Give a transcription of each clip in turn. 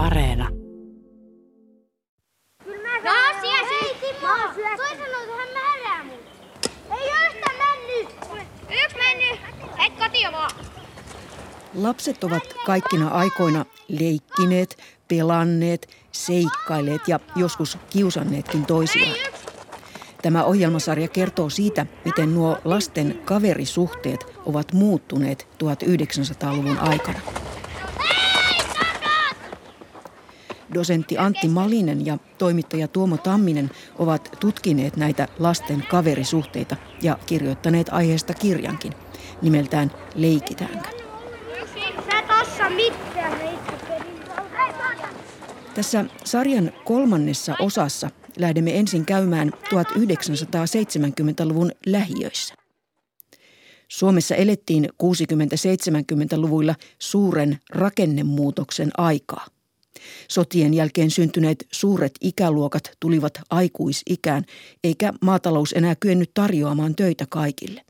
Areena. No se Timo! Toi että hän määrää mun. Ei yhtä mennyt! Mennyt! Et vaan! Lapset ovat kaikkina aikoina leikkineet, pelanneet, seikkailleet ja joskus kiusanneetkin toisiaan. Tämä ohjelmasarja kertoo siitä, miten nuo lasten kaverisuhteet ovat muuttuneet 1900-luvun aikana. Dosentti Antti Malinen ja toimittaja Tuomo Tamminen ovat tutkineet näitä lasten kaverisuhteita ja kirjoittaneet aiheesta kirjankin nimeltään Leikitäänkö. Sä tossa mitään Tässä sarjan kolmannessa osassa lähdemme ensin käymään 1970-luvun lähiöissä. Suomessa elettiin 60-70-luvuilla suuren rakennemuutoksen aikaa. Sotien jälkeen syntyneet suuret ikäluokat tulivat aikuisikään, eikä maatalous enää kyennyt tarjoamaan töitä kaikille.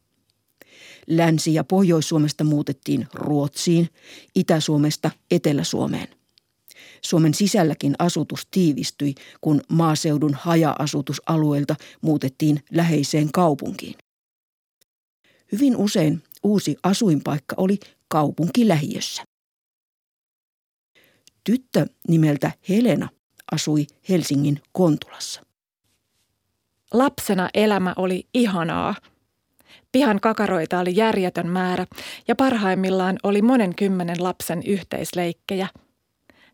Länsi- ja Pohjois-Suomesta muutettiin Ruotsiin, Itä-Suomesta Etelä-Suomeen. Suomen sisälläkin asutus tiivistyi, kun maaseudun haja-asutusalueilta muutettiin läheiseen kaupunkiin. Hyvin usein uusi asuinpaikka oli kaupunkilähiössä. Tyttö nimeltä Helena asui Helsingin Kontulassa. Lapsena elämä oli ihanaa. Pihan kakaroita oli järjetön määrä ja parhaimmillaan oli monen kymmenen lapsen yhteisleikkejä.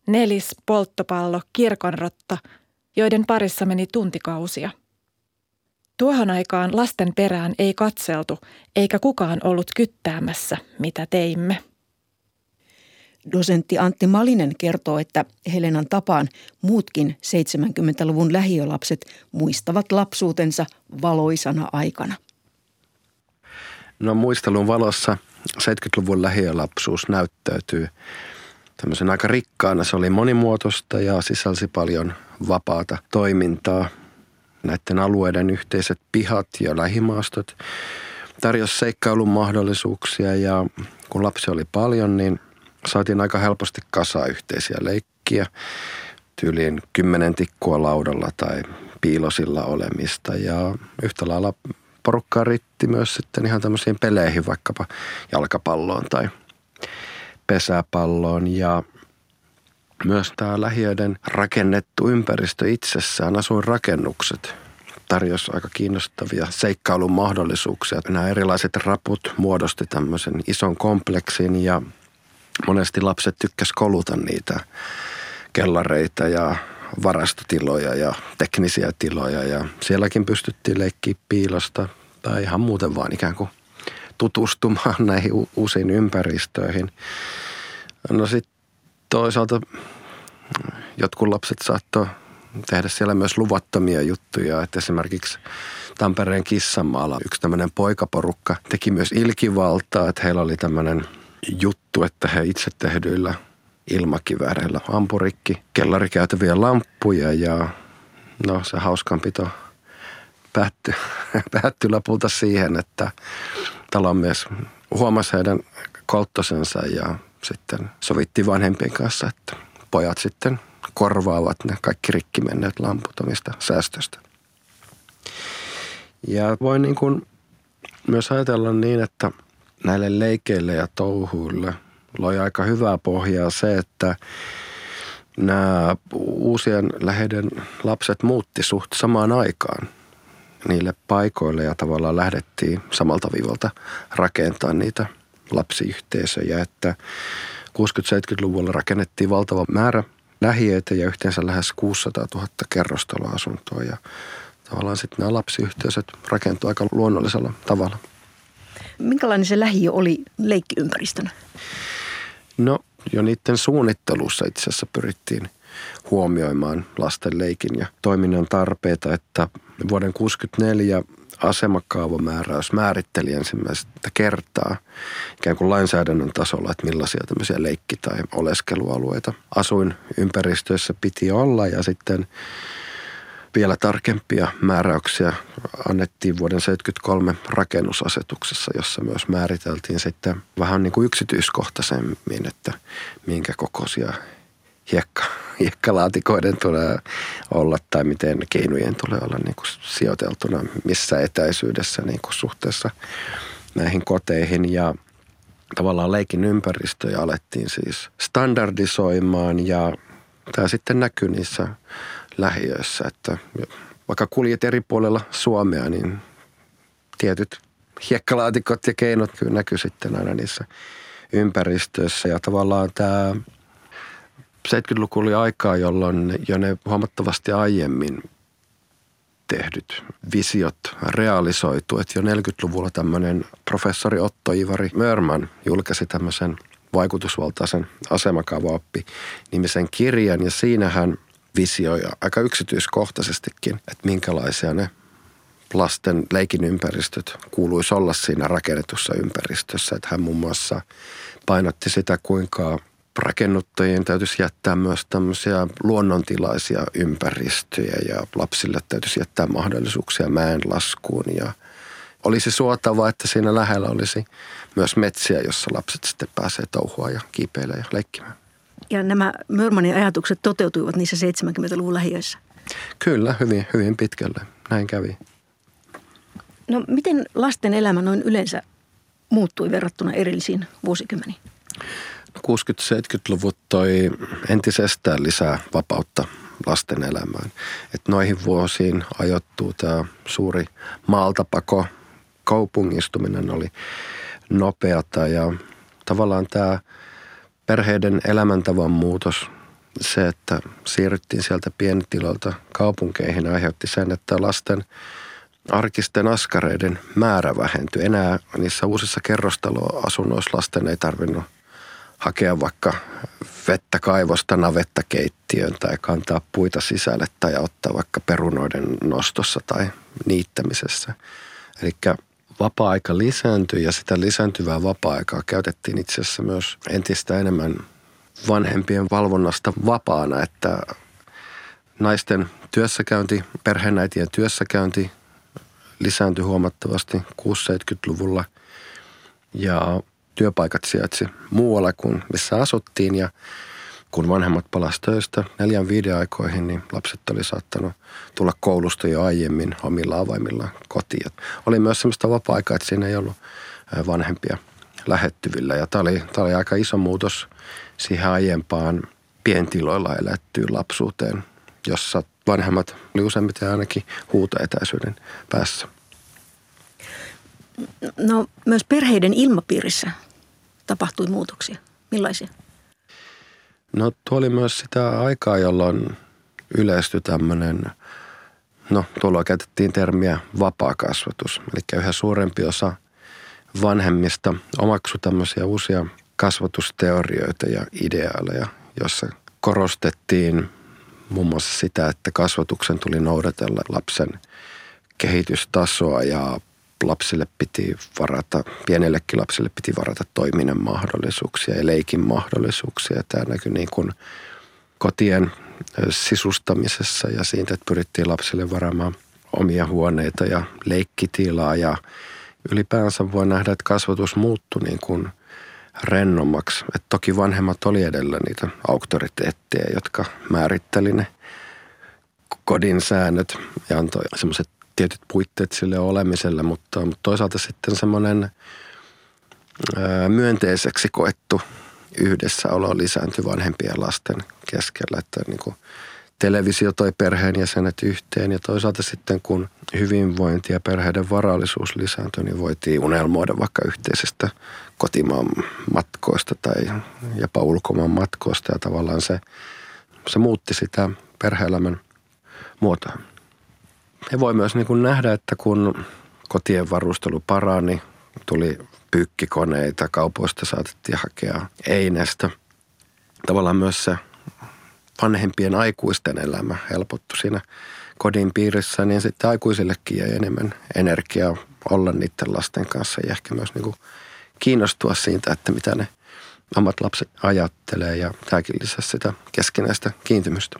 Nelis, polttopallo, kirkonrotta, joiden parissa meni tuntikausia. Tuohon aikaan lasten perään ei katseltu, eikä kukaan ollut kyttäämässä, mitä teimme. Dosentti Antti Malinen kertoo, että Helenan tapaan muutkin 70-luvun lähiölapset muistavat lapsuutensa valoisana aikana. No muistelun valossa 70-luvun lähiölapsuus näyttäytyy tämmöisen aika rikkaana. Se oli monimuotoista ja sisälsi paljon vapaata toimintaa. Näiden alueiden yhteiset pihat ja lähimaastot tarjosi seikkailun mahdollisuuksia ja kun lapsi oli paljon, niin saatiin aika helposti kasa yhteisiä leikkiä. Tyyliin kymmenen tikkua laudalla tai piilosilla olemista ja yhtä lailla porukkaa riitti myös sitten ihan tämmöisiin peleihin, vaikkapa jalkapalloon tai pesäpalloon ja myös tämä lähiöiden rakennettu ympäristö itsessään, asuinrakennukset, tarjosi aika kiinnostavia seikkailun mahdollisuuksia. Nämä erilaiset raput muodosti tämmöisen ison kompleksin ja monesti lapset tykkäs koluta niitä kellareita ja varastotiloja ja teknisiä tiloja ja sielläkin pystyttiin leikkiä piilosta tai ihan muuten vaan ikään kuin tutustumaan näihin uusiin ympäristöihin. No sitten toisaalta jotkut lapset saattoi tehdä siellä myös luvattomia juttuja, että esimerkiksi Tampereen kissanmaalla yksi tämmöinen poikaporukka teki myös ilkivaltaa, että heillä oli tämmöinen juttu, että he itse tehdyillä ilmakivääreillä ampurikki kellarikäytäviä lamppuja ja no se hauskanpito päättyi, päättyi lopulta siihen, että talonmies huomasi heidän kolttosensa ja sitten sovitti vanhempien kanssa, että pojat sitten korvaavat ne kaikki rikki menneet lamput omista säästöstä. Ja voi niin kuin myös ajatella niin, että näille leikeille ja touhuille loi aika hyvää pohjaa se, että nämä uusien läheiden lapset muutti suht samaan aikaan niille paikoille ja tavallaan lähdettiin samalta viivalta rakentaa niitä lapsiyhteisöjä, että 60-70-luvulla rakennettiin valtava määrä lähiöitä ja yhteensä lähes 600 000 kerrostaloasuntoa ja tavallaan sitten nämä lapsiyhteisöt rakentuivat aika luonnollisella tavalla. Minkälainen se lähiö oli leikkiympäristönä? No jo niiden suunnittelussa itse asiassa pyrittiin huomioimaan lasten leikin ja toiminnan tarpeita, että vuoden 1964 asemakaavamääräys määritteli ensimmäistä kertaa ikään kuin lainsäädännön tasolla, että millaisia tämmöisiä leikki- tai oleskelualueita asuinympäristöissä piti olla ja sitten vielä tarkempia määräyksiä annettiin vuoden 1973 rakennusasetuksessa, jossa myös määriteltiin sitten vähän niin kuin yksityiskohtaisemmin, että minkä kokoisia hiekka, hiekkalaatikoiden tulee olla tai miten keinujen tulee olla niin kuin sijoiteltuna missä etäisyydessä niin kuin suhteessa näihin koteihin. Ja tavallaan leikin ympäristöjä alettiin siis standardisoimaan ja tämä sitten näkyy niissä lähiöissä, että vaikka kuljet eri puolella Suomea, niin tietyt hiekkalaatikot ja keinot kyllä näkyy sitten aina niissä ympäristöissä. Ja tavallaan tämä 70-luku oli aikaa, jolloin jo ne huomattavasti aiemmin tehdyt visiot realisoitu. Että jo 40-luvulla tämmöinen professori Otto Ivari Mörman julkaisi tämmöisen vaikutusvaltaisen asemakaavaoppi nimisen kirjan ja siinä visioi aika yksityiskohtaisestikin, että minkälaisia ne lasten leikin ympäristöt kuuluisi olla siinä rakennetussa ympäristössä. Että hän muun muassa painotti sitä, kuinka rakennuttajien täytyisi jättää myös tämmöisiä luonnontilaisia ympäristöjä ja lapsille täytyisi jättää mahdollisuuksia mäenlaskuun ja olisi suotavaa, että siinä lähellä olisi myös metsiä, jossa lapset sitten pääsee touhua ja kiipeilemään ja leikkimään. Ja nämä Mörmanin ajatukset toteutuivat niissä 70-luvun lähiöissä? Kyllä, hyvin, hyvin pitkälle. Näin kävi. No miten lasten elämä noin yleensä muuttui verrattuna erillisiin vuosikymmeniin? 60-70-luvut toi entisestään lisää vapautta lasten elämään. Et noihin vuosiin ajoittuu tämä suuri maaltapako, kaupungistuminen oli nopeata ja tavallaan tämä perheiden elämäntavan muutos, se, että siirryttiin sieltä pienitiloilta kaupunkeihin, aiheutti sen, että lasten arkisten askareiden määrä vähentyi. Enää niissä uusissa kerrostaloasunnoissa lasten ei tarvinnut hakea vaikka vettä kaivosta navetta keittiön tai kantaa puita sisälle tai ottaa vaikka perunoiden nostossa tai niittämisessä. Eli vapaa-aika lisääntyi ja sitä lisääntyvää vapaa-aikaa käytettiin itse asiassa myös entistä enemmän vanhempien valvonnasta vapaana, että naisten työssäkäynti, perheenäitien työssäkäynti lisääntyi huomattavasti 60-70-luvulla ja työpaikat sijaitsi muualla kuin missä asuttiin ja kun vanhemmat palasivat töistä neljän viiden aikoihin, niin lapset oli saattanut tulla koulusta jo aiemmin omilla avaimilla kotiin. Oli myös sellaista vapaa-aikaa, että siinä ei ollut vanhempia lähettyvillä. Ja tämä oli, tämä oli aika iso muutos siihen aiempaan pientiloilla elettyyn lapsuuteen, jossa vanhemmat oli useimmiten ainakin huutoetäisyyden päässä. No myös perheiden ilmapiirissä tapahtui muutoksia. Millaisia? No tuo oli myös sitä aikaa, jolloin yleistyi tämmöinen, no tuolla käytettiin termiä vapaa-kasvatus. Eli yhä suurempi osa vanhemmista omaksui tämmöisiä uusia kasvatusteorioita ja ideaaleja, jossa korostettiin muun muassa sitä, että kasvatuksen tuli noudatella lapsen kehitystasoa ja lapsille piti varata, pienellekin lapsille piti varata toiminnan mahdollisuuksia ja leikin mahdollisuuksia. Tämä näkyy niin kuin kotien sisustamisessa ja siitä, että pyrittiin lapsille varaamaan omia huoneita ja leikkitilaa ja ylipäänsä voi nähdä, että kasvatus muuttui niin kuin rennommaksi. Että toki vanhemmat oli edellä niitä auktoriteetteja, jotka määritteli ne kodin säännöt ja antoi semmoiset tietyt puitteet sille olemiselle, mutta, mutta toisaalta sitten semmoinen myönteiseksi koettu yhdessäolo lisääntyi vanhempien lasten keskellä, että niin kuin televisio toi perheenjäsenet yhteen ja toisaalta sitten kun hyvinvointi ja perheiden varallisuus lisääntyi, niin voitiin unelmoida vaikka yhteisestä kotimaan matkoista tai jopa ulkomaan matkoista ja tavallaan se, se muutti sitä perheelämän muotoa. Ja voi myös niin kuin nähdä, että kun kotien varustelu parani, tuli pyykkikoneita, kaupoista saatettiin hakea einestä. Tavallaan myös se vanhempien aikuisten elämä helpottui siinä kodin piirissä, niin sitten aikuisillekin jäi enemmän energiaa olla niiden lasten kanssa ja ehkä myös niin kuin kiinnostua siitä, että mitä ne omat lapset ajattelee ja tämäkin lisäsi sitä keskinäistä kiintymystä.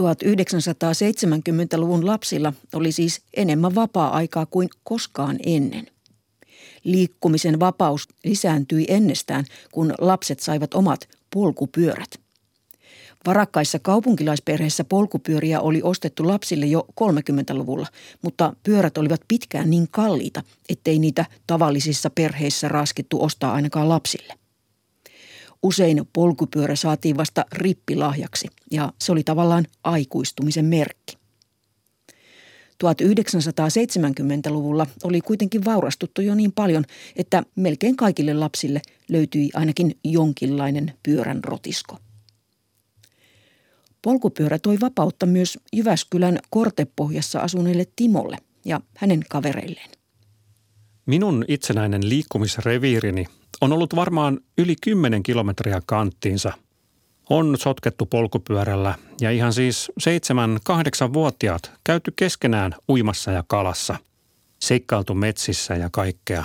1970-luvun lapsilla oli siis enemmän vapaa-aikaa kuin koskaan ennen. Liikkumisen vapaus lisääntyi ennestään, kun lapset saivat omat polkupyörät. Varakkaissa kaupunkilaisperheissä polkupyöriä oli ostettu lapsille jo 30-luvulla, mutta pyörät olivat pitkään niin kalliita, ettei niitä tavallisissa perheissä raskittu ostaa ainakaan lapsille. Usein polkupyörä saatiin vasta rippilahjaksi ja se oli tavallaan aikuistumisen merkki. 1970-luvulla oli kuitenkin vaurastuttu jo niin paljon, että melkein kaikille lapsille löytyi ainakin jonkinlainen pyörän rotisko. Polkupyörä toi vapautta myös Jyväskylän Kortepohjassa asuneelle Timolle ja hänen kavereilleen. Minun itsenäinen liikkumisreviirini on ollut varmaan yli 10 kilometriä kanttiinsa. On sotkettu polkupyörällä ja ihan siis 7-8-vuotiaat käyty keskenään uimassa ja kalassa. Seikkailtu metsissä ja kaikkea.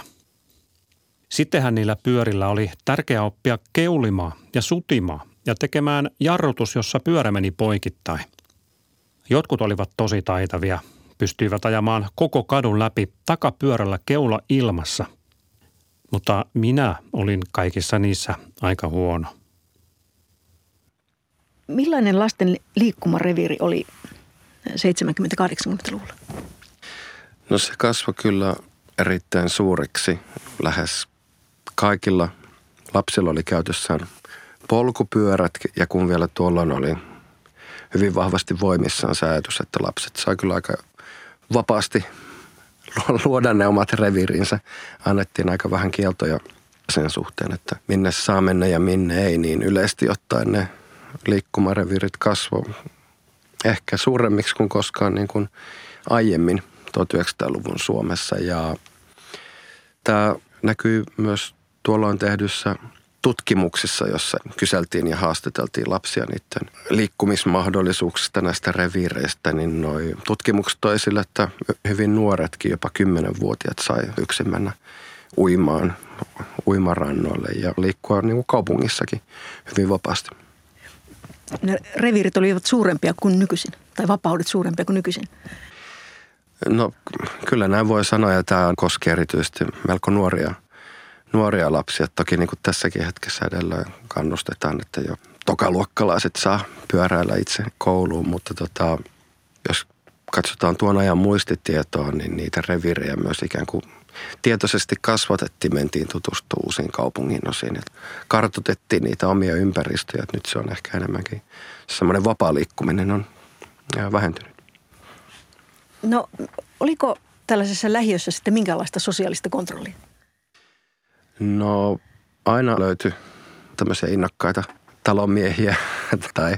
Sittenhän niillä pyörillä oli tärkeää oppia keulimaa ja sutimaa ja tekemään jarrutus, jossa pyörä meni poikittain. Jotkut olivat tosi taitavia, pystyivät ajamaan koko kadun läpi takapyörällä keula ilmassa. Mutta minä olin kaikissa niissä aika huono. Millainen lasten liikkumareviiri oli 70-80-luvulla? No se kasvoi kyllä erittäin suureksi. Lähes kaikilla lapsilla oli käytössään polkupyörät ja kun vielä tuolloin oli hyvin vahvasti voimissaan ajatus, että lapset sai kyllä aika vapaasti luoda ne omat reviirinsä. Annettiin aika vähän kieltoja sen suhteen, että minne saa mennä ja minne ei, niin yleisesti ottaen ne liikkumareviirit kasvo ehkä suuremmiksi kuin koskaan niin kuin aiemmin 1900-luvun Suomessa. Ja tämä näkyy myös tuolloin tehdyssä tutkimuksissa, jossa kyseltiin ja haastateltiin lapsia niiden liikkumismahdollisuuksista näistä reviireistä, niin noi tutkimukset toi esille, että hyvin nuoretkin, jopa 10-vuotiaat sai yksin mennä uimaan uimarannoille ja liikkua niin kuin kaupungissakin hyvin vapaasti. Ne reviirit olivat suurempia kuin nykyisin, tai vapaudet suurempia kuin nykyisin? No kyllä näin voi sanoa, ja tämä koskee erityisesti melko nuoria – nuoria lapsia. Toki niin kuin tässäkin hetkessä edelleen kannustetaan, että jo tokaluokkalaiset saa pyöräillä itse kouluun, mutta tota, jos katsotaan tuon ajan muistitietoa, niin niitä revirejä myös ikään kuin tietoisesti kasvatettiin, mentiin tutustua uusiin kaupungin osiin. kartotettiin niitä omia ympäristöjä, nyt se on ehkä enemmänkin semmoinen vapaa liikkuminen on vähentynyt. No oliko tällaisessa lähiössä sitten minkälaista sosiaalista kontrollia? No aina löytyi tämmöisiä innokkaita talomiehiä tai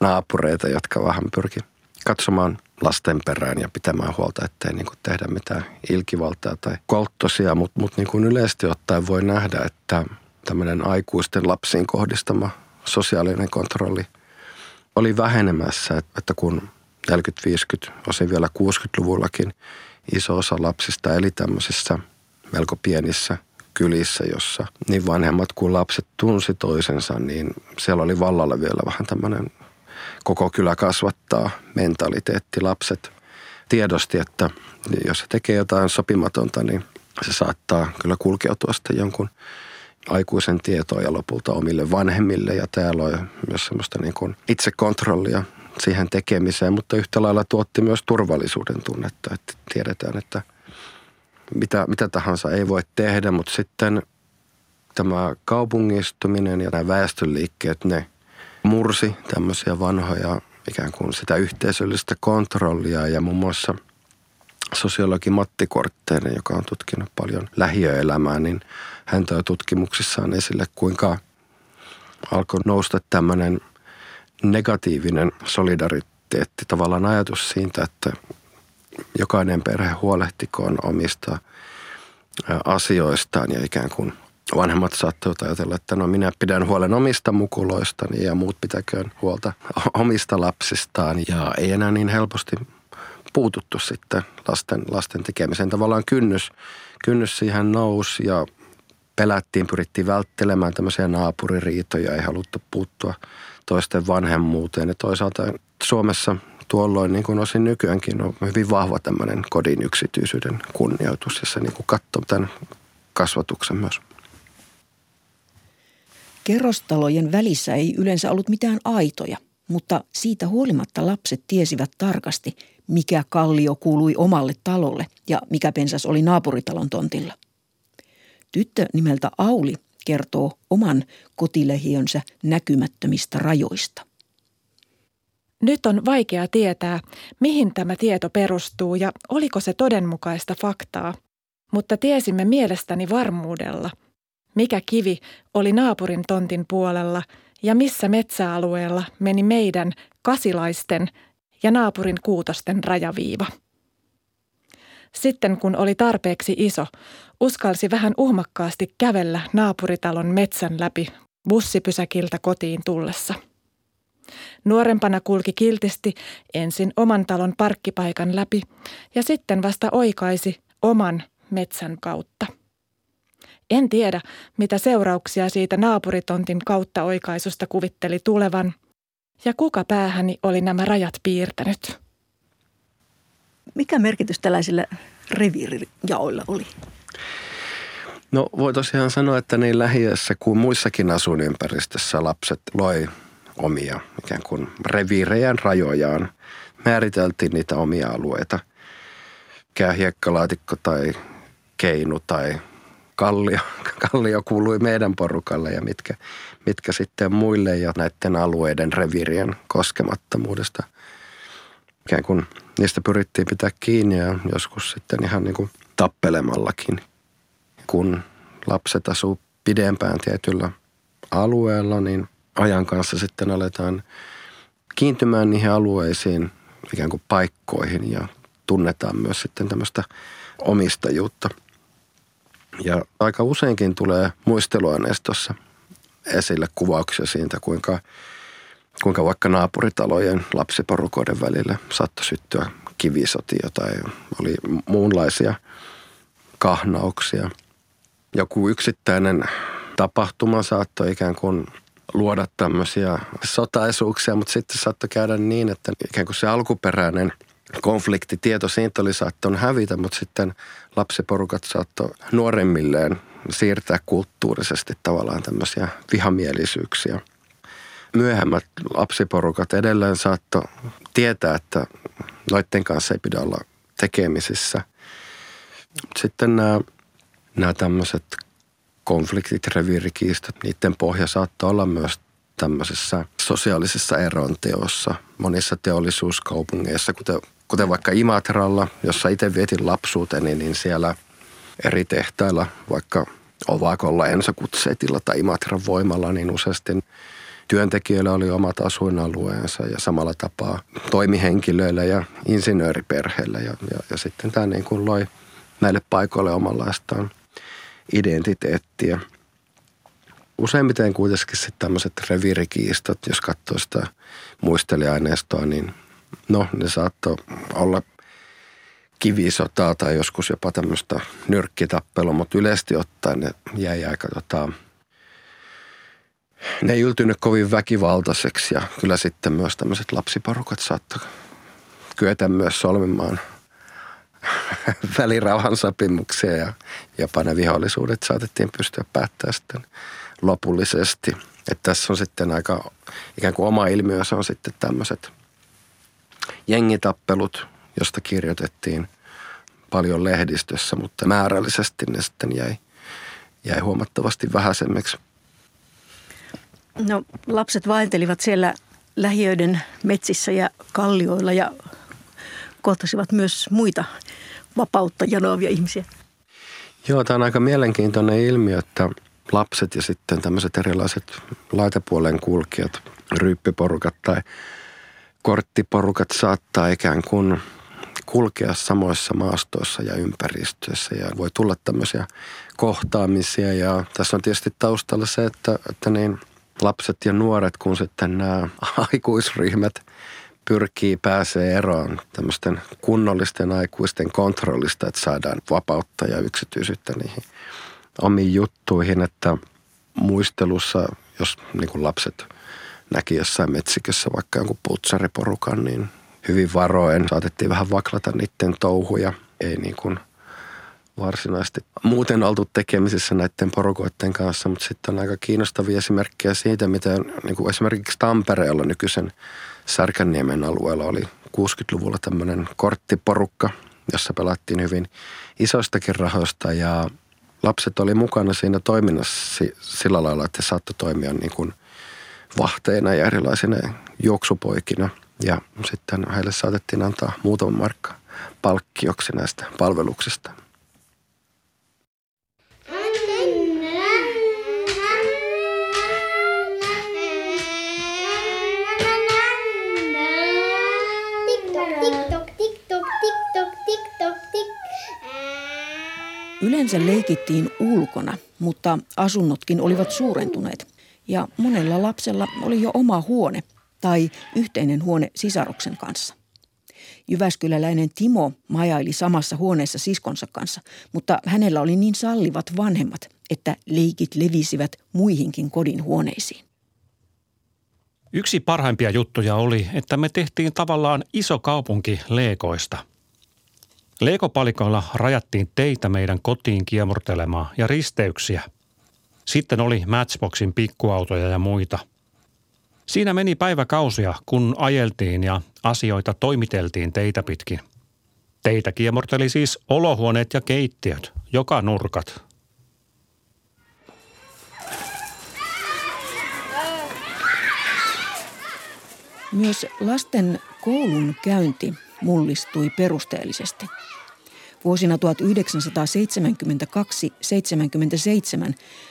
naapureita, jotka vähän pyrki katsomaan lasten perään ja pitämään huolta, ettei niin tehdä mitään ilkivaltaa tai kolttosia, mutta mut niin yleisesti ottaen voi nähdä, että tämmöinen aikuisten lapsiin kohdistama sosiaalinen kontrolli oli vähenemässä, että kun 40-50, osin vielä 60-luvullakin iso osa lapsista eli tämmöisissä melko pienissä – kylissä, jossa niin vanhemmat kuin lapset tunsi toisensa, niin siellä oli vallalla vielä vähän tämmöinen koko kylä kasvattaa mentaliteetti. Lapset tiedosti, että jos se tekee jotain sopimatonta, niin se saattaa kyllä kulkeutua sitten jonkun aikuisen tietoa ja lopulta omille vanhemmille. Ja täällä on myös semmoista niin kuin itsekontrollia siihen tekemiseen, mutta yhtä lailla tuotti myös turvallisuuden tunnetta, että tiedetään, että mitä, mitä tahansa ei voi tehdä, mutta sitten tämä kaupungistuminen ja nämä väestönliikkeet, ne mursi tämmöisiä vanhoja ikään kuin sitä yhteisöllistä kontrollia ja muun muassa sosiologi Matti Kortteinen, joka on tutkinut paljon lähiöelämää, niin hän toi tutkimuksissaan esille, kuinka alkoi nousta tämmöinen negatiivinen solidariteetti, tavallaan ajatus siitä, että jokainen perhe huolehtikoon omista asioistaan ja ikään kuin vanhemmat saattavat ajatella, että no minä pidän huolen omista mukuloistani ja muut pitäköön huolta omista lapsistaan ja ei enää niin helposti puututtu sitten lasten, lasten tekemiseen. Tavallaan kynnys, kynnys siihen nousi ja pelättiin, pyrittiin välttelemään tämmöisiä naapuririitoja, ei haluttu puuttua toisten vanhemmuuteen. Ja toisaalta Suomessa tuolloin, niin kuin osin nykyäänkin, on hyvin vahva tämmöinen kodin yksityisyyden kunnioitus ja se niin kuin katsoo tämän kasvatuksen myös. Kerrostalojen välissä ei yleensä ollut mitään aitoja, mutta siitä huolimatta lapset tiesivät tarkasti, mikä kallio kuului omalle talolle ja mikä pensas oli naapuritalon tontilla. Tyttö nimeltä Auli kertoo oman kotilehiönsä näkymättömistä rajoista. Nyt on vaikea tietää, mihin tämä tieto perustuu ja oliko se todenmukaista faktaa, mutta tiesimme mielestäni varmuudella, mikä kivi oli naapurin tontin puolella ja missä metsäalueella meni meidän kasilaisten ja naapurin kuutosten rajaviiva. Sitten kun oli tarpeeksi iso, uskalsi vähän uhmakkaasti kävellä naapuritalon metsän läpi bussipysäkiltä kotiin tullessa. Nuorempana kulki kiltisti ensin oman talon parkkipaikan läpi ja sitten vasta oikaisi oman metsän kautta. En tiedä, mitä seurauksia siitä naapuritontin kautta oikaisusta kuvitteli tulevan ja kuka päähäni oli nämä rajat piirtänyt. Mikä merkitys tällaisilla reviirijaoilla oli? No voi tosiaan sanoa, että niin lähiössä kuin muissakin asuinympäristössä lapset loi omia ikään kuin reviirejään rajojaan. Määriteltiin niitä omia alueita. Mikä hiekkalaatikko tai keinu tai kallio, kallio kuului meidän porukalle ja mitkä, mitkä sitten muille ja näiden alueiden revirien koskemattomuudesta. Ikään kuin niistä pyrittiin pitää kiinni ja joskus sitten ihan niin kuin tappelemallakin. Kun lapset asuu pidempään tietyllä alueella, niin ajan kanssa sitten aletaan kiintymään niihin alueisiin, ikään kuin paikkoihin ja tunnetaan myös sitten tämmöistä omistajuutta. Ja aika useinkin tulee muisteluaineistossa esille kuvauksia siitä, kuinka, kuinka vaikka naapuritalojen lapsiporukoiden välille saattoi syttyä kivisotia tai oli muunlaisia kahnauksia. Joku yksittäinen tapahtuma saattoi ikään kuin luoda tämmöisiä sotaisuuksia, mutta sitten saattoi käydä niin, että ikään kuin se alkuperäinen konfliktitieto siitä oli saattanut hävitä, mutta sitten lapsiporukat saattoi nuoremmilleen siirtää kulttuurisesti tavallaan tämmöisiä vihamielisyyksiä. Myöhemmät lapsiporukat edelleen saattoi tietää, että noiden kanssa ei pidä olla tekemisissä. Sitten nämä, nämä tämmöiset konfliktit, reviirikiistat, niiden pohja saattaa olla myös tämmöisessä sosiaalisessa eronteossa monissa teollisuuskaupungeissa, kuten, kuten vaikka Imatralla, jossa itse vietin lapsuuteni, niin siellä eri tehtailla, vaikka Ovakolla, Ensakutsetilla tai Imatran voimalla, niin useasti työntekijöillä oli omat asuinalueensa ja samalla tapaa toimihenkilöillä ja insinööriperheillä. Ja, ja, ja sitten tämä niin kuin loi näille paikoille omanlaistaan – identiteettiä. Useimmiten kuitenkin sitten tämmöiset reviirikiistot, jos katsoo sitä muisteliaineistoa, niin no ne saattoi olla kivisotaa tai joskus jopa tämmöistä nyrkkitappelua, mutta yleisesti ottaen ne jäi aika tota, ne ei yltynyt kovin väkivaltaiseksi ja kyllä sitten myös tämmöiset lapsiparukat saattoi kyetä myös solmimaan – välirauhan sopimuksia ja jopa ne vihollisuudet saatettiin pystyä päättämään sitten lopullisesti. Että tässä on sitten aika ikään kuin oma ilmiö, se on sitten tämmöiset jengitappelut, josta kirjoitettiin paljon lehdistössä, mutta määrällisesti ne sitten jäi, jäi huomattavasti vähäisemmiksi. No lapset vaeltelivat siellä lähiöiden metsissä ja kallioilla ja kohtasivat myös muita vapautta janoavia ihmisiä. Joo, tämä on aika mielenkiintoinen ilmiö, että lapset ja sitten tämmöiset erilaiset laitepuolen kulkijat, ryyppiporukat tai korttiporukat saattaa ikään kuin kulkea samoissa maastoissa ja ympäristöissä ja voi tulla tämmöisiä kohtaamisia ja tässä on tietysti taustalla se, että, että niin lapset ja nuoret kun sitten nämä aikuisryhmät – pyrkii pääsee eroon tämmöisten kunnollisten aikuisten kontrollista, että saadaan vapautta ja yksityisyyttä niihin omiin juttuihin, että muistelussa, jos niin lapset näki jossain metsikössä vaikka jonkun putsariporukan, niin hyvin varoen saatettiin vähän vaklata niiden touhuja. Ei niin kuin varsinaisesti muuten oltu tekemisissä näiden porukoiden kanssa, mutta sitten on aika kiinnostavia esimerkkejä siitä, miten niin kuin esimerkiksi Tampereella nykyisen Särkänniemen alueella oli 60-luvulla tämmöinen korttiporukka, jossa pelattiin hyvin isoistakin rahoista ja lapset oli mukana siinä toiminnassa sillä lailla, että saattoi toimia niin kuin vahteina ja erilaisina juoksupoikina. Ja sitten heille saatettiin antaa muutama markka palkkioksi näistä palveluksista. Yleensä leikittiin ulkona, mutta asunnotkin olivat suurentuneet. Ja monella lapsella oli jo oma huone tai yhteinen huone sisaruksen kanssa. Jyväskyläläinen Timo majaili samassa huoneessa siskonsa kanssa, mutta hänellä oli niin sallivat vanhemmat, että leikit levisivät muihinkin kodin huoneisiin. Yksi parhaimpia juttuja oli, että me tehtiin tavallaan iso kaupunki leekoista – Leekopalikoilla rajattiin teitä meidän kotiin kiemurtelemaan ja risteyksiä. Sitten oli Matchboxin pikkuautoja ja muita. Siinä meni päiväkausia, kun ajeltiin ja asioita toimiteltiin teitä pitkin. Teitä kiemurteli siis olohuoneet ja keittiöt, joka nurkat. Myös lasten koulun käynti mullistui perusteellisesti. Vuosina 1972-77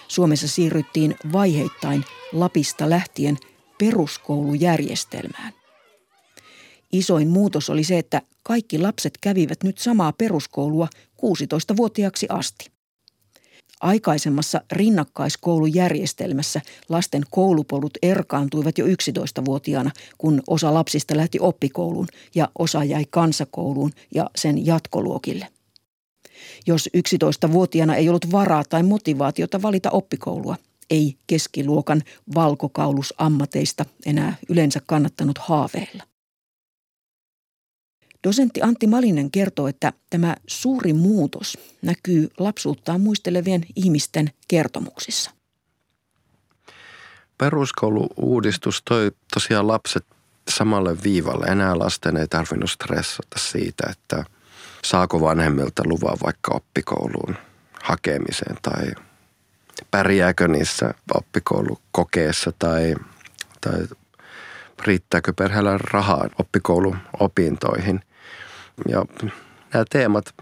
Suomessa siirryttiin vaiheittain Lapista lähtien peruskoulujärjestelmään. Isoin muutos oli se, että kaikki lapset kävivät nyt samaa peruskoulua 16-vuotiaaksi asti. Aikaisemmassa rinnakkaiskoulujärjestelmässä lasten koulupolut erkaantuivat jo 11-vuotiaana, kun osa lapsista lähti oppikouluun ja osa jäi kansakouluun ja sen jatkoluokille. Jos 11-vuotiaana ei ollut varaa tai motivaatiota valita oppikoulua, ei keskiluokan valkokaulusammateista enää yleensä kannattanut haaveilla. Dosentti Antti Malinen kertoo, että tämä suuri muutos näkyy lapsuuttaan muistelevien ihmisten kertomuksissa. Peruskoulu-uudistus toi tosiaan lapset samalle viivalle. Enää lasten ei tarvinnut stressata siitä, että saako vanhemmilta luvan vaikka oppikouluun hakemiseen tai pärjääkö niissä oppikoulukokeessa tai, tai riittääkö perheellä rahaa oppikouluopintoihin – ja nämä teemat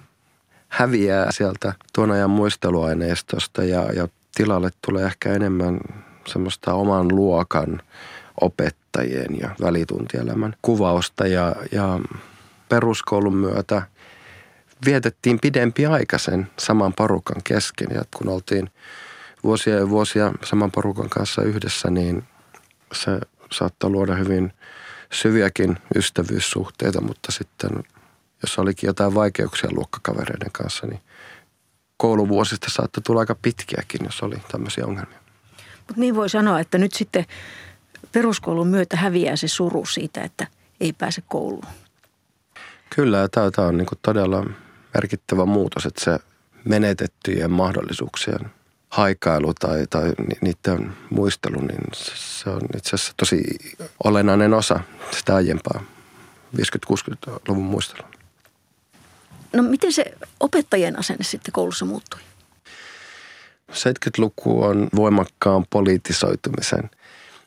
häviää sieltä tuon ajan muisteluaineistosta ja, ja tilalle tulee ehkä enemmän semmoista oman luokan opettajien ja välituntielämän kuvausta ja, ja peruskoulun myötä vietettiin pidempi aika sen saman porukan kesken. Ja kun oltiin vuosia ja vuosia saman porukan kanssa yhdessä, niin se saattaa luoda hyvin syviäkin ystävyyssuhteita, mutta sitten jos olikin jotain vaikeuksia luokkakavereiden kanssa, niin kouluvuosista saattoi tulla aika pitkiäkin, jos oli tämmöisiä ongelmia. Mutta niin voi sanoa, että nyt sitten peruskoulun myötä häviää se suru siitä, että ei pääse kouluun. Kyllä, tämä on niin todella merkittävä muutos, että se menetettyjen mahdollisuuksien haikailu tai, tai niiden muistelu, niin se on itse asiassa tosi olennainen osa sitä aiempaa 50-60-luvun muistelua. No miten se opettajien asenne sitten koulussa muuttui? 70-luku on voimakkaan politisoitumisen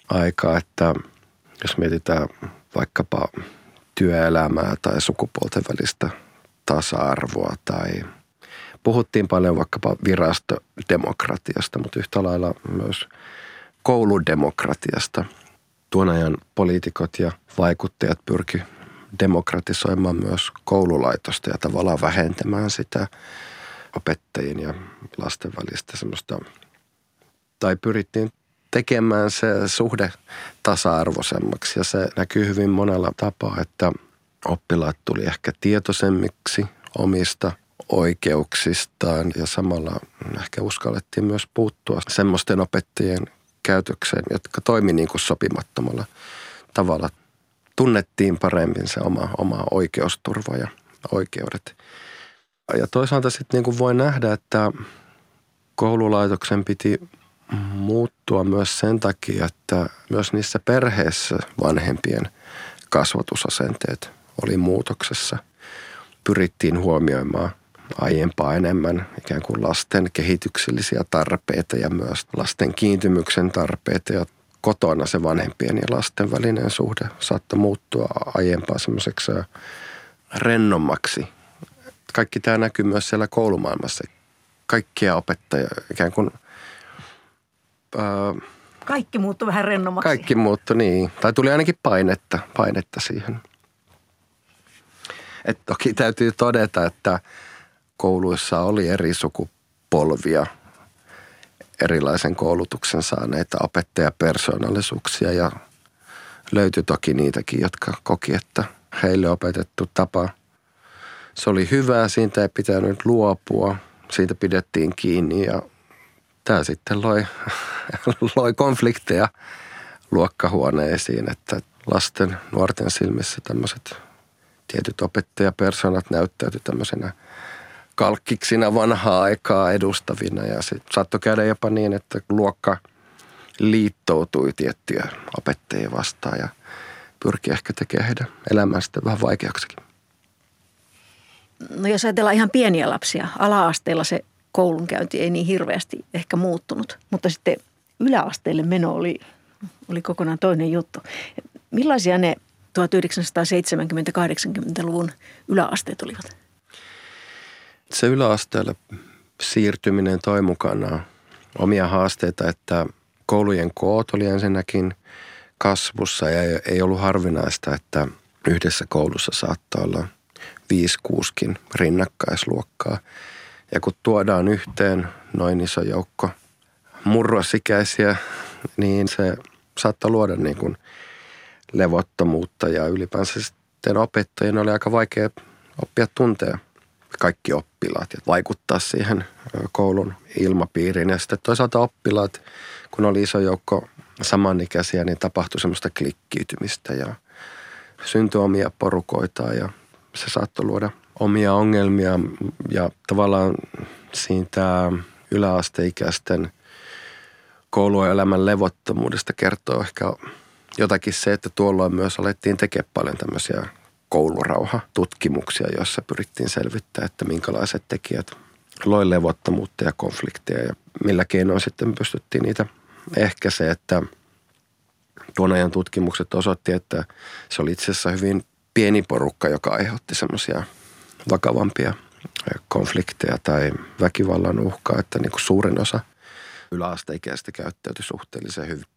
aika, että jos mietitään vaikkapa työelämää tai sukupuolten välistä tasa-arvoa tai puhuttiin paljon vaikkapa virastodemokratiasta, mutta yhtä lailla myös kouludemokratiasta. Tuon ajan poliitikot ja vaikuttajat pyrki demokratisoimaan myös koululaitosta ja tavallaan vähentämään sitä opettajien ja lasten välistä semmoista, tai pyrittiin tekemään se suhde tasa-arvoisemmaksi. Ja se näkyy hyvin monella tapaa, että oppilaat tuli ehkä tietoisemmiksi omista oikeuksistaan ja samalla ehkä uskallettiin myös puuttua semmoisten opettajien käytökseen, jotka toimi niin kuin sopimattomalla tavalla tunnettiin paremmin se oma, oma oikeusturva ja oikeudet. Ja toisaalta sitten niin voi nähdä, että koululaitoksen piti muuttua myös sen takia, että myös niissä perheissä vanhempien kasvatusasenteet oli muutoksessa. Pyrittiin huomioimaan aiempaa enemmän ikään kuin lasten kehityksellisiä tarpeita ja myös lasten kiintymyksen tarpeita ja kotona se vanhempien ja lasten välinen suhde saattoi muuttua aiempaa semmoiseksi rennommaksi. Kaikki tämä näkyy myös siellä koulumaailmassa. Kaikkia opettajia ikään kuin... Ää, kaikki muuttui vähän rennommaksi. Kaikki muuttui, niin. Tai tuli ainakin painetta, painetta siihen. Et toki täytyy todeta, että kouluissa oli eri sukupolvia – erilaisen koulutuksen saaneita opettajapersoonallisuuksia ja löytyi toki niitäkin, jotka koki, että heille opetettu tapa, se oli hyvää, siitä ei pitänyt luopua, siitä pidettiin kiinni ja tämä sitten loi, loi konflikteja luokkahuoneisiin, että lasten, nuorten silmissä tämmöiset tietyt opettajapersonat näyttäytyi tämmöisenä – kalkkiksina vanhaa aikaa edustavina ja sitten saattoi käydä jopa niin, että luokka liittoutui tiettyjä opettajia vastaan ja pyrki ehkä tekemään heidän elämästä vähän vaikeaksikin. No jos ajatellaan ihan pieniä lapsia, ala-asteella se koulunkäynti ei niin hirveästi ehkä muuttunut, mutta sitten yläasteelle meno oli, oli kokonaan toinen juttu. Millaisia ne 1970-80-luvun yläasteet olivat? Se yläasteelle siirtyminen toi mukanaan omia haasteita, että koulujen koot oli ensinnäkin kasvussa ja ei ollut harvinaista, että yhdessä koulussa saattaa olla 5-6kin rinnakkaisluokkaa. Ja kun tuodaan yhteen noin iso joukko murrosikäisiä, niin se saattaa luoda niin kuin levottomuutta ja ylipäänsä sitten opettajien oli aika vaikea oppia tuntea – kaikki oppilaat ja vaikuttaa siihen koulun ilmapiiriin. Ja sitten toisaalta oppilaat, kun oli iso joukko samanikäisiä, niin tapahtui semmoista klikkiytymistä ja syntyi omia porukoita ja se saattoi luoda omia ongelmia ja tavallaan siitä yläasteikäisten kouluelämän levottomuudesta kertoo ehkä jotakin se, että tuolloin myös alettiin tekemään paljon tämmöisiä koulurauha-tutkimuksia, joissa pyrittiin selvittämään, että minkälaiset tekijät loi levottomuutta ja konflikteja ja millä keinoin sitten pystyttiin niitä se, että tuon ajan tutkimukset osoitti, että se oli itse asiassa hyvin pieni porukka, joka aiheutti semmoisia vakavampia konflikteja tai väkivallan uhkaa, että niin kuin suurin osa yläasteikäistä käyttäytyi suhteellisen hyvin.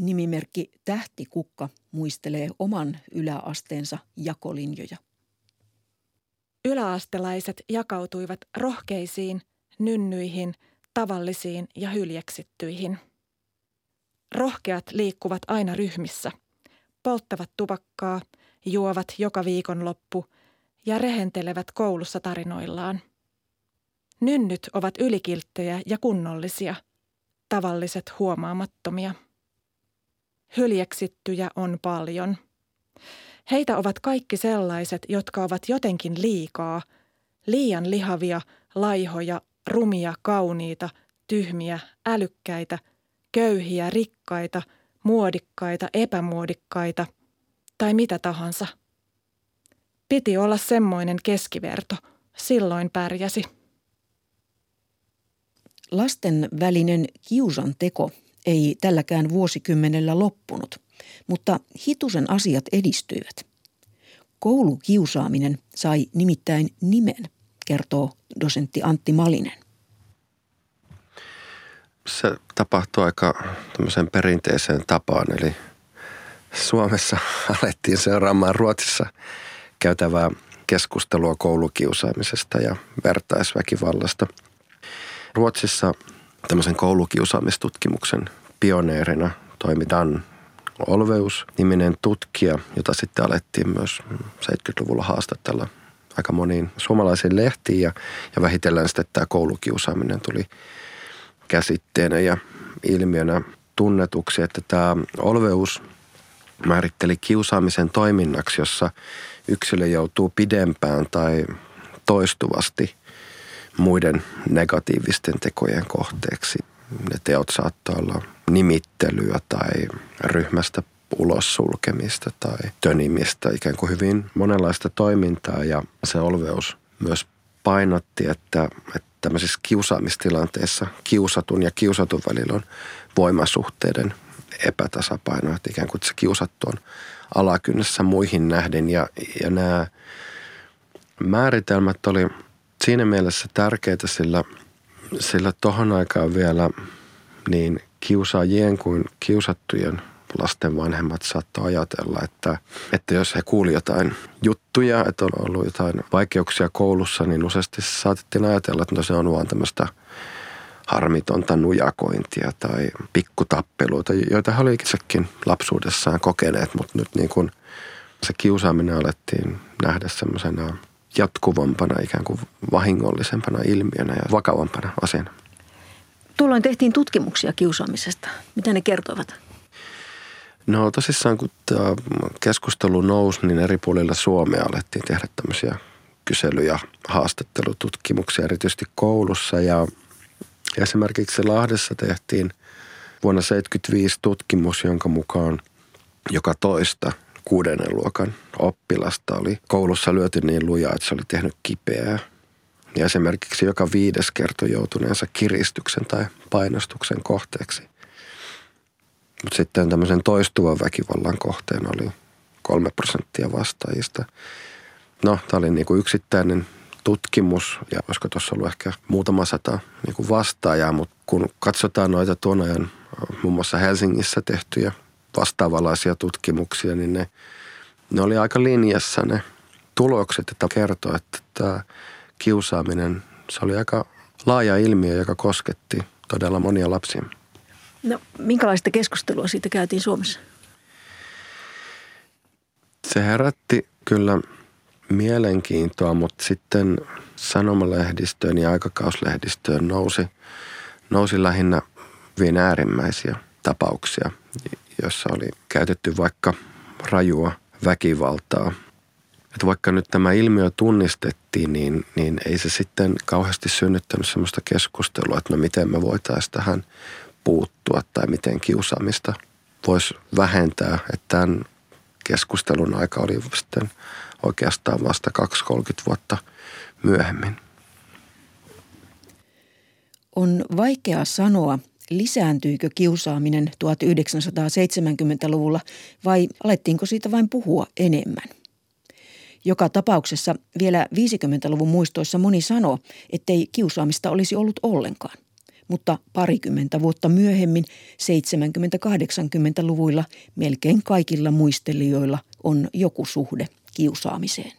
Nimimerkki Tähtikukka muistelee oman yläasteensa jakolinjoja. Yläastelaiset jakautuivat rohkeisiin, nynnyihin, tavallisiin ja hyljeksittyihin. Rohkeat liikkuvat aina ryhmissä, polttavat tupakkaa, juovat joka viikonloppu ja rehentelevät koulussa tarinoillaan. Nynnyt ovat ylikilttejä ja kunnollisia, tavalliset huomaamattomia hyljeksittyjä on paljon. Heitä ovat kaikki sellaiset, jotka ovat jotenkin liikaa, liian lihavia, laihoja, rumia, kauniita, tyhmiä, älykkäitä, köyhiä, rikkaita, muodikkaita, epämuodikkaita tai mitä tahansa. Piti olla semmoinen keskiverto, silloin pärjäsi. Lasten välinen kiusan teko ei tälläkään vuosikymmenellä loppunut, mutta hitusen asiat edistyivät. Koulukiusaaminen sai nimittäin nimen, kertoo dosentti Antti Malinen. Se tapahtui aika tämmöisen perinteiseen tapaan, eli Suomessa alettiin seuraamaan Ruotsissa käytävää keskustelua koulukiusaamisesta ja vertaisväkivallasta. Ruotsissa tämmöisen koulukiusaamistutkimuksen pioneerina toimi Dan Olveus, niminen tutkija, jota sitten alettiin myös 70-luvulla haastatella aika moniin suomalaisiin lehtiin ja, ja vähitellen sitten tämä koulukiusaaminen tuli käsitteenä ja ilmiönä tunnetuksi, että tämä Olveus määritteli kiusaamisen toiminnaksi, jossa yksilö joutuu pidempään tai toistuvasti muiden negatiivisten tekojen kohteeksi. Ne teot saattaa olla nimittelyä tai ryhmästä ulos sulkemista tai tönimistä, ikään kuin hyvin monenlaista toimintaa ja se Olveus myös painotti, että, että tämmöisissä kiusaamistilanteissa kiusatun ja kiusatun välillä on voimasuhteiden epätasapaino, että ikään kuin se kiusattu on alakynnessä muihin nähden ja, ja nämä määritelmät oli siinä mielessä tärkeitä, sillä, sillä tohon aikaan vielä niin kiusaajien kuin kiusattujen lasten vanhemmat saattoi ajatella, että, että jos he kuulivat jotain juttuja, että on ollut jotain vaikeuksia koulussa, niin useasti saatettiin ajatella, että no se on vaan tämmöistä harmitonta nujakointia tai pikkutappeluita, joita he olivat itsekin lapsuudessaan kokeneet, mutta nyt niin kuin se kiusaaminen alettiin nähdä semmoisena jatkuvampana, ikään kuin vahingollisempana ilmiönä ja vakavampana asiana. Tuolloin tehtiin tutkimuksia kiusaamisesta. Mitä ne kertovat? No tosissaan, kun tämä keskustelu nousi, niin eri puolilla Suomea alettiin tehdä tämmöisiä kysely- ja haastattelututkimuksia, erityisesti koulussa. Ja esimerkiksi Lahdessa tehtiin vuonna 1975 tutkimus, jonka mukaan joka toista kuudennen luokan oppilasta oli koulussa lyöty niin lujaa, että se oli tehnyt kipeää. Ja esimerkiksi joka viides kertoi joutuneensa kiristyksen tai painostuksen kohteeksi. Mutta sitten tämmöisen toistuvan väkivallan kohteen oli kolme prosenttia vastaajista. No, tämä oli niin kuin yksittäinen tutkimus ja olisiko tuossa ollut ehkä muutama sata niin kuin vastaajaa, mutta kun katsotaan noita tuon ajan muun muassa Helsingissä tehtyjä vastaavanlaisia tutkimuksia, niin ne, ne oli aika linjassa ne tulokset, että kertoo, että tämä kiusaaminen, se oli aika laaja ilmiö, joka kosketti todella monia lapsia. No, minkälaista keskustelua siitä käytiin Suomessa? Se herätti kyllä mielenkiintoa, mutta sitten sanomalehdistöön ja aikakauslehdistöön nousi, nousi lähinnä hyvin äärimmäisiä tapauksia, joissa oli käytetty vaikka rajua väkivaltaa. Että vaikka nyt tämä ilmiö tunnistettiin, niin, niin ei se sitten kauheasti synnyttänyt sellaista keskustelua, että no miten me voitaisiin tähän puuttua tai miten kiusaamista voisi vähentää. Että tämän keskustelun aika oli sitten oikeastaan vasta 2-30 vuotta myöhemmin. On vaikea sanoa, lisääntyykö kiusaaminen 1970-luvulla vai alettiinko siitä vain puhua enemmän. Joka tapauksessa vielä 50-luvun muistoissa moni sanoo, ettei kiusaamista olisi ollut ollenkaan mutta parikymmentä vuotta myöhemmin 70-80-luvuilla melkein kaikilla muistelijoilla on joku suhde kiusaamiseen.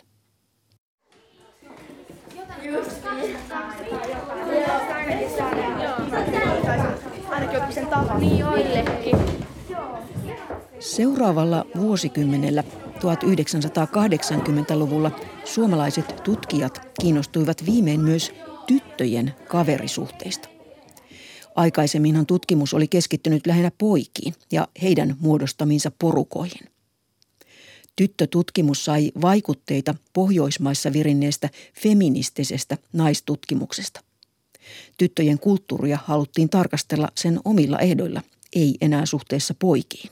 Seuraavalla vuosikymmenellä 1980-luvulla suomalaiset tutkijat kiinnostuivat viimein myös tyttöjen kaverisuhteista. Aikaisemminhan tutkimus oli keskittynyt lähinnä poikiin ja heidän muodostamiinsa porukoihin. Tyttötutkimus sai vaikutteita Pohjoismaissa virinneestä feministisestä naistutkimuksesta. Tyttöjen kulttuuria haluttiin tarkastella sen omilla ehdoilla, ei enää suhteessa poikiin.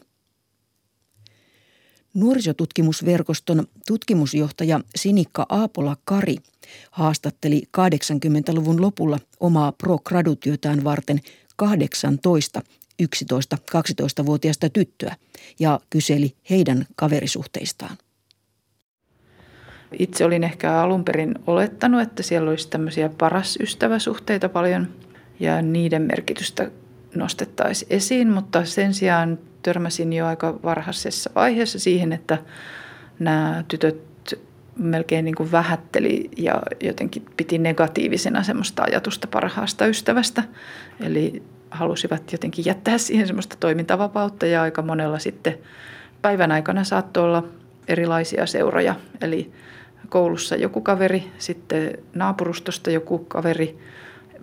Nuorisotutkimusverkoston tutkimusjohtaja Sinikka Aapola-Kari haastatteli 80-luvun lopulla omaa pro-gradutyötään varten 18 11-12-vuotiaista tyttöä ja kyseli heidän kaverisuhteistaan. Itse olin ehkä alun perin olettanut, että siellä olisi tämmöisiä paras ystäväsuhteita paljon ja niiden merkitystä nostettaisiin esiin, mutta sen sijaan törmäsin jo aika varhaisessa vaiheessa siihen, että nämä tytöt melkein niin kuin vähätteli ja jotenkin piti negatiivisena semmoista ajatusta parhaasta ystävästä. Eli halusivat jotenkin jättää siihen semmoista toimintavapautta ja aika monella sitten päivän aikana saattoi olla erilaisia seuroja. Eli koulussa joku kaveri, sitten naapurustosta joku kaveri,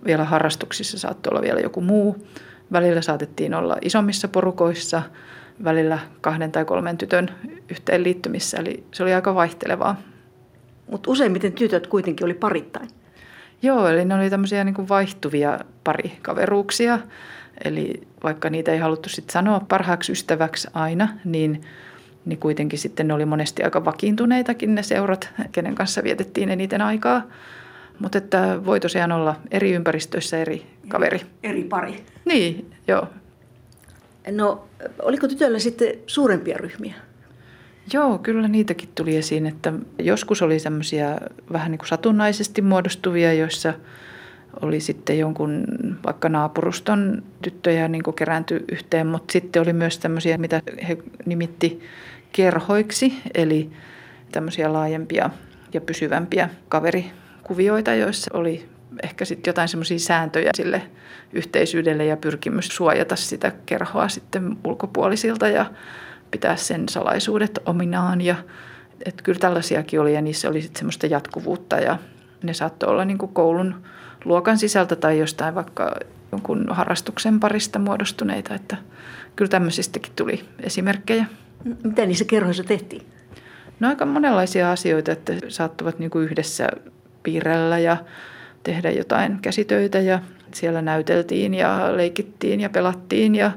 vielä harrastuksissa saattoi olla vielä joku muu. Välillä saatettiin olla isommissa porukoissa, välillä kahden tai kolmen tytön yhteenliittymissä, eli se oli aika vaihtelevaa. Mutta useimmiten tytöt kuitenkin oli parittain. Joo, eli ne oli tämmöisiä niin kuin vaihtuvia parikaveruuksia. Eli vaikka niitä ei haluttu sitten sanoa parhaaksi ystäväksi aina, niin, niin kuitenkin sitten ne oli monesti aika vakiintuneitakin ne seurat, kenen kanssa vietettiin eniten aikaa. Mutta että voi tosiaan olla eri ympäristöissä eri kaveri. Eri pari. Niin, joo. No, oliko tytöllä sitten suurempia ryhmiä? Joo, kyllä niitäkin tuli esiin, että joskus oli semmoisia vähän niin kuin satunnaisesti muodostuvia, joissa oli sitten jonkun vaikka naapuruston tyttöjä niin kerääntyi yhteen, mutta sitten oli myös tämmöisiä, mitä he nimitti kerhoiksi, eli tämmöisiä laajempia ja pysyvämpiä kaverikuvioita, joissa oli ehkä sitten jotain semmoisia sääntöjä sille yhteisyydelle ja pyrkimys suojata sitä kerhoa sitten ulkopuolisilta ja pitää sen salaisuudet ominaan. Ja, että kyllä tällaisiakin oli ja niissä oli sitten semmoista jatkuvuutta ja ne saattoi olla niin koulun luokan sisältä tai jostain vaikka jonkun harrastuksen parista muodostuneita. Että kyllä tämmöisistäkin tuli esimerkkejä. Mitä niissä kerhoissa tehtiin? No aika monenlaisia asioita, että saattuvat niin kuin yhdessä piirrellä ja tehdä jotain käsitöitä ja siellä näyteltiin ja leikittiin ja pelattiin ja,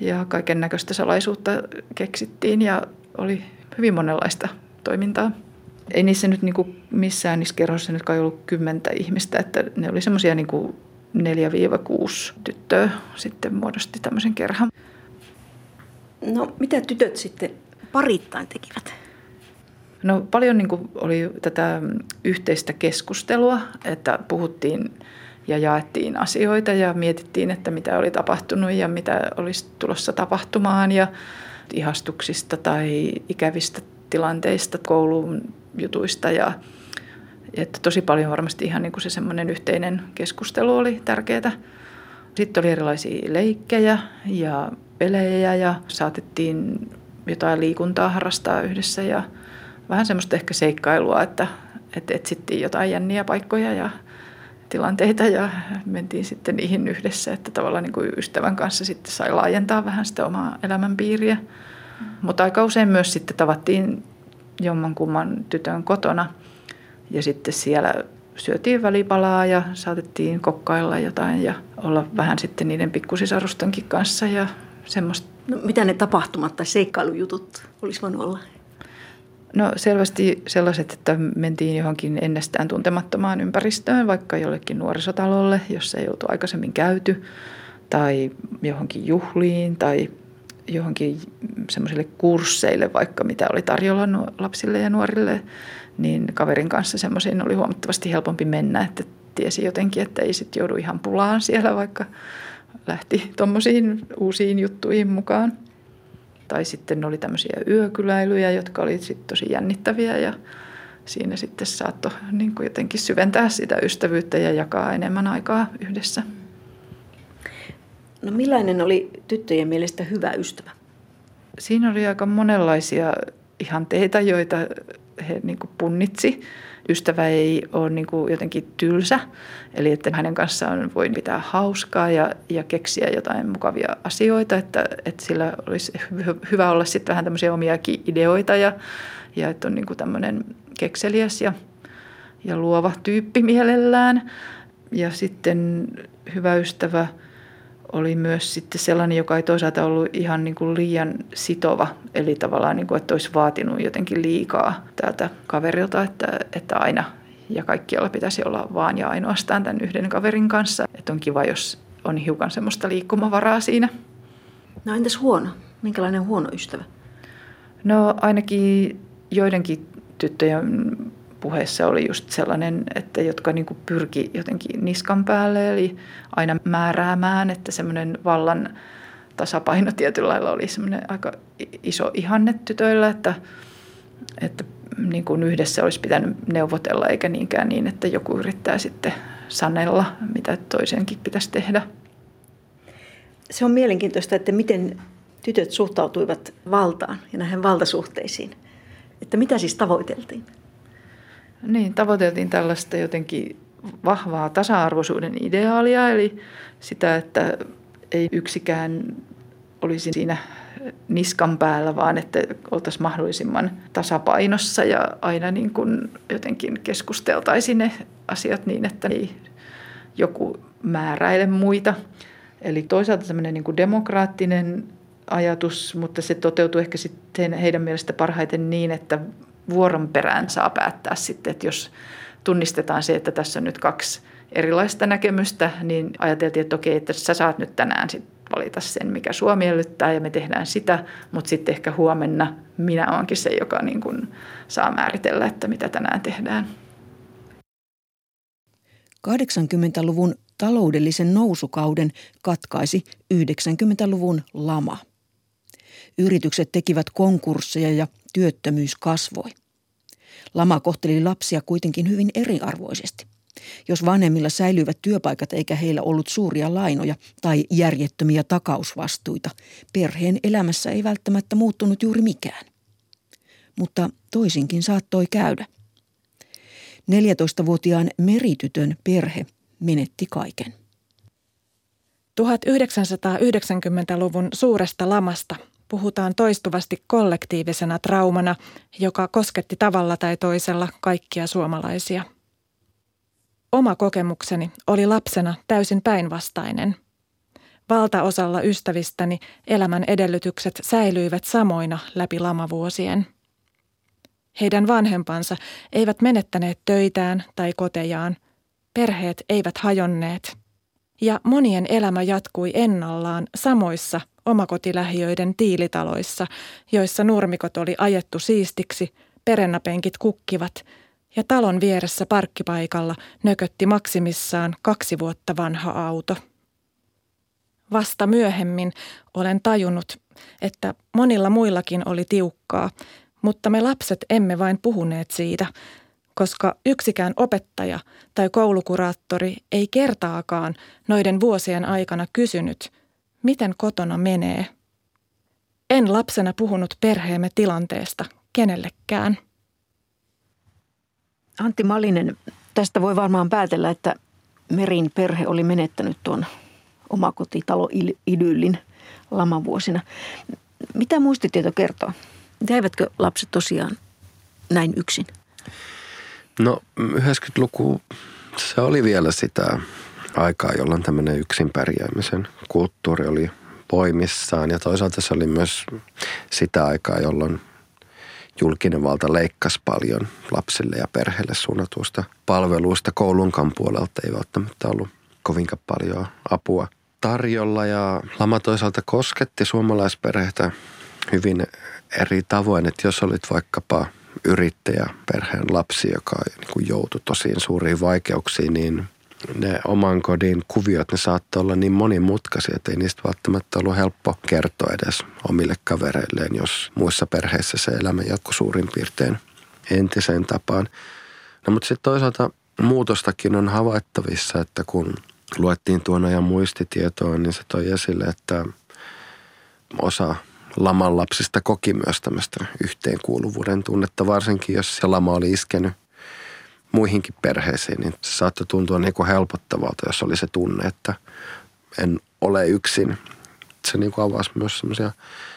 ja kaiken näköistä salaisuutta keksittiin ja oli hyvin monenlaista toimintaa. Ei niissä nyt niin kuin missään niissä kerhoissa nyt kai ollut kymmentä ihmistä, että ne oli semmoisia niin 4-6 tyttöä sitten muodosti tämmöisen kerhan. No mitä tytöt sitten parittain tekivät? No paljon niin oli tätä yhteistä keskustelua, että puhuttiin ja jaettiin asioita ja mietittiin, että mitä oli tapahtunut ja mitä olisi tulossa tapahtumaan ja ihastuksista tai ikävistä tilanteista, koulun jutuista ja että tosi paljon varmasti ihan niin kuin se semmoinen yhteinen keskustelu oli tärkeää. Sitten oli erilaisia leikkejä ja pelejä ja saatettiin jotain liikuntaa harrastaa yhdessä ja vähän semmoista ehkä seikkailua, että, että etsittiin jotain jänniä paikkoja ja tilanteita ja mentiin sitten niihin yhdessä, että tavallaan niin kuin ystävän kanssa sitten sai laajentaa vähän sitä omaa elämänpiiriä. Mutta aika usein myös sitten tavattiin jommankumman tytön kotona ja sitten siellä syötiin välipalaa ja saatettiin kokkailla jotain ja olla vähän sitten niiden pikkusisarustenkin kanssa ja semmoista. No, mitä ne tapahtumat tai seikkailujutut olisi voinut olla? No selvästi sellaiset, että mentiin johonkin ennestään tuntemattomaan ympäristöön, vaikka jollekin nuorisotalolle, jossa ei oltu aikaisemmin käyty, tai johonkin juhliin, tai johonkin semmoisille kursseille, vaikka mitä oli tarjolla lapsille ja nuorille, niin kaverin kanssa semmoisiin oli huomattavasti helpompi mennä, että tiesi jotenkin, että ei sitten joudu ihan pulaan siellä, vaikka lähti tuommoisiin uusiin juttuihin mukaan. Tai sitten oli tämmöisiä yökyläilyjä, jotka oli sitten tosi jännittäviä ja siinä sitten saattoi niin kuin jotenkin syventää sitä ystävyyttä ja jakaa enemmän aikaa yhdessä. No millainen oli tyttöjen mielestä hyvä ystävä? Siinä oli aika monenlaisia ihanteita, joita he niin kuin punnitsi ystävä ei ole niin kuin jotenkin tylsä, eli että hänen kanssaan voi pitää hauskaa ja, ja keksiä jotain mukavia asioita, että, että sillä olisi hyvä olla sitten vähän tämmöisiä omiakin ideoita ja, ja että on niin kuin tämmöinen kekseliäs ja, ja luova tyyppi mielellään. Ja sitten hyvä ystävä – oli myös sitten sellainen, joka ei toisaalta ollut ihan niin kuin liian sitova, eli tavallaan niin kuin, että olisi vaatinut jotenkin liikaa tältä kaverilta, että, että aina ja kaikkialla pitäisi olla vaan ja ainoastaan tämän yhden kaverin kanssa. Että on kiva, jos on hiukan semmoista liikkumavaraa siinä. No entäs huono? Minkälainen huono ystävä? No ainakin joidenkin tyttöjen puheessa oli just sellainen, että jotka niin kuin pyrki jotenkin niskan päälle, eli aina määräämään, että semmoinen vallan tasapaino tietyllä lailla oli semmoinen aika iso ihanne tytöillä, että, että niin kuin yhdessä olisi pitänyt neuvotella, eikä niinkään niin, että joku yrittää sitten sanella, mitä toisenkin pitäisi tehdä. Se on mielenkiintoista, että miten tytöt suhtautuivat valtaan ja näihin valtasuhteisiin. Että mitä siis tavoiteltiin? Niin, tavoiteltiin tällaista jotenkin vahvaa tasa-arvoisuuden ideaalia, eli sitä, että ei yksikään olisi siinä niskan päällä, vaan että oltaisiin mahdollisimman tasapainossa ja aina niin kuin jotenkin keskusteltaisiin ne asiat niin, että ei joku määräile muita. Eli toisaalta tämmöinen niin kuin demokraattinen ajatus, mutta se toteutuu ehkä sitten heidän mielestä parhaiten niin, että vuoron perään saa päättää sitten, että jos tunnistetaan se, että tässä on nyt kaksi erilaista näkemystä, niin ajateltiin, että okei, että sä saat nyt tänään sit valita sen, mikä sua miellyttää ja me tehdään sitä, mutta sitten ehkä huomenna minä olenkin se, joka niin kuin saa määritellä, että mitä tänään tehdään. 80-luvun taloudellisen nousukauden katkaisi 90-luvun lama. Yritykset tekivät konkursseja ja työttömyys kasvoi. Lama kohteli lapsia kuitenkin hyvin eriarvoisesti. Jos vanhemmilla säilyivät työpaikat eikä heillä ollut suuria lainoja tai järjettömiä takausvastuita, perheen elämässä ei välttämättä muuttunut juuri mikään. Mutta toisinkin saattoi käydä. 14-vuotiaan meritytön perhe menetti kaiken. 1990-luvun suuresta lamasta puhutaan toistuvasti kollektiivisena traumana, joka kosketti tavalla tai toisella kaikkia suomalaisia. Oma kokemukseni oli lapsena täysin päinvastainen. Valtaosalla ystävistäni elämän edellytykset säilyivät samoina läpi lamavuosien. Heidän vanhempansa eivät menettäneet töitään tai kotejaan. Perheet eivät hajonneet. Ja monien elämä jatkui ennallaan samoissa omakotilähiöiden tiilitaloissa, joissa nurmikot oli ajettu siistiksi, perennapenkit kukkivat ja talon vieressä parkkipaikalla nökötti maksimissaan kaksi vuotta vanha auto. Vasta myöhemmin olen tajunnut, että monilla muillakin oli tiukkaa, mutta me lapset emme vain puhuneet siitä, koska yksikään opettaja tai koulukuraattori ei kertaakaan noiden vuosien aikana kysynyt, miten kotona menee. En lapsena puhunut perheemme tilanteesta kenellekään. Antti Malinen, tästä voi varmaan päätellä, että Merin perhe oli menettänyt tuon omakotitalo-idyllin lamavuosina. Mitä muistitieto kertoo? Jäivätkö lapset tosiaan näin yksin? No 90-luku, se oli vielä sitä aikaa, jolloin tämmöinen yksin pärjäämisen kulttuuri oli voimissaan. Ja toisaalta se oli myös sitä aikaa, jolloin julkinen valta leikkasi paljon lapsille ja perheille suunnatuista palveluista. Koulunkaan puolelta ei välttämättä ollut kovinkaan paljon apua tarjolla ja lama toisaalta kosketti suomalaisperheitä hyvin eri tavoin, että jos olit vaikkapa yrittäjä, perheen lapsi, joka niin joutui tosiin suuriin vaikeuksiin, niin ne oman kodin kuviot, ne saattoi olla niin monimutkaisia, että ei niistä välttämättä ollut helppo kertoa edes omille kavereilleen, jos muissa perheissä se elämä jatkui suurin piirtein entiseen tapaan. No mutta sitten toisaalta muutostakin on havaittavissa, että kun luettiin tuon ajan muistitietoa, niin se toi esille, että osa laman lapsista koki myös tämmöistä yhteenkuuluvuuden tunnetta, varsinkin jos se lama oli iskenyt muihinkin perheisiin, niin se saattoi tuntua niin kuin helpottavalta, jos oli se tunne, että en ole yksin. Se niin kuin avasi myös semmoisia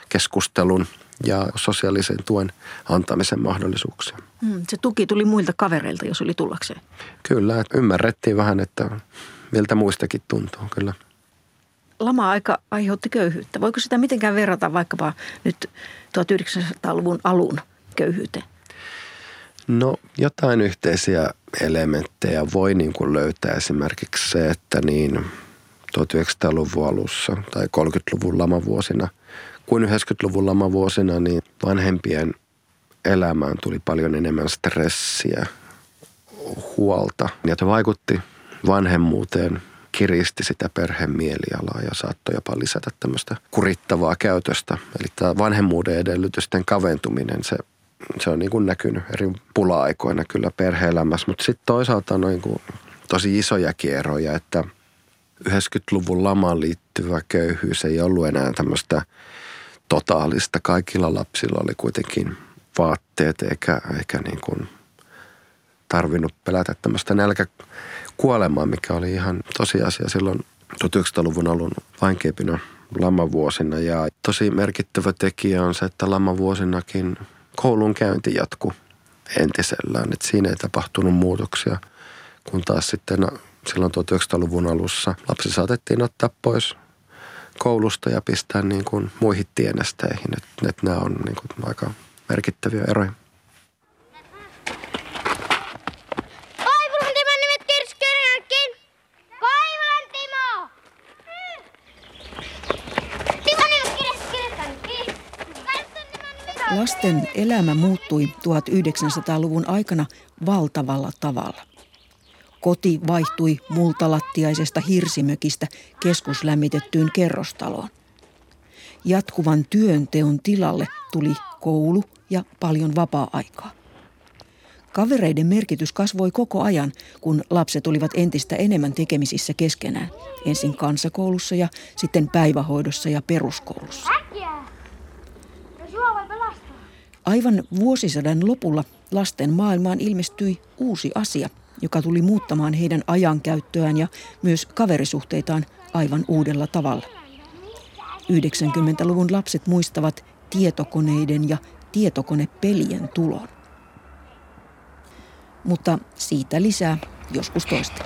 keskustelun ja sosiaalisen tuen antamisen mahdollisuuksia. Mm, se tuki tuli muilta kavereilta, jos oli tullakseen. Kyllä, että ymmärrettiin vähän, että miltä muistakin tuntuu, kyllä. Lama-aika aiheutti köyhyyttä. Voiko sitä mitenkään verrata vaikkapa nyt 1900-luvun alun köyhyyteen? No jotain yhteisiä elementtejä voi niin kuin löytää esimerkiksi se, että niin 1900-luvun alussa tai 30-luvun lamavuosina kuin 90-luvun lamavuosina, niin vanhempien elämään tuli paljon enemmän stressiä, huolta. Ja se vaikutti vanhemmuuteen, kiristi sitä perheen mielialaa ja saattoi jopa lisätä tämmöistä kurittavaa käytöstä. Eli tämä vanhemmuuden edellytysten kaventuminen, se se on niin kuin näkynyt eri pula-aikoina kyllä perhe-elämässä, mutta sitten toisaalta on niin kuin tosi isoja kierroja, että 90-luvun lamaan liittyvä köyhyys ei ollut enää tämmöistä totaalista. Kaikilla lapsilla oli kuitenkin vaatteet eikä, eikä niin kuin tarvinnut pelätä tämmöistä nälkäkuolemaa, mikä oli ihan tosiasia silloin 1900-luvun alun vaikeimpina lamavuosina. Ja tosi merkittävä tekijä on se, että lamavuosinakin koulun käynti jatkuu entisellään. Että siinä ei tapahtunut muutoksia, kun taas sitten silloin 1900-luvun alussa lapsi saatettiin ottaa pois koulusta ja pistää niin kuin muihin tienesteihin. Että, että nämä on niin kuin aika merkittäviä eroja. Lasten elämä muuttui 1900-luvun aikana valtavalla tavalla. Koti vaihtui multalattiaisesta hirsimökistä keskuslämmitettyyn kerrostaloon. Jatkuvan työnteon tilalle tuli koulu ja paljon vapaa-aikaa. Kavereiden merkitys kasvoi koko ajan, kun lapset olivat entistä enemmän tekemisissä keskenään. Ensin kansakoulussa ja sitten päivähoidossa ja peruskoulussa. Aivan vuosisadan lopulla lasten maailmaan ilmestyi uusi asia, joka tuli muuttamaan heidän ajankäyttöään ja myös kaverisuhteitaan aivan uudella tavalla. 90-luvun lapset muistavat tietokoneiden ja tietokonepelien tulon. Mutta siitä lisää joskus toista.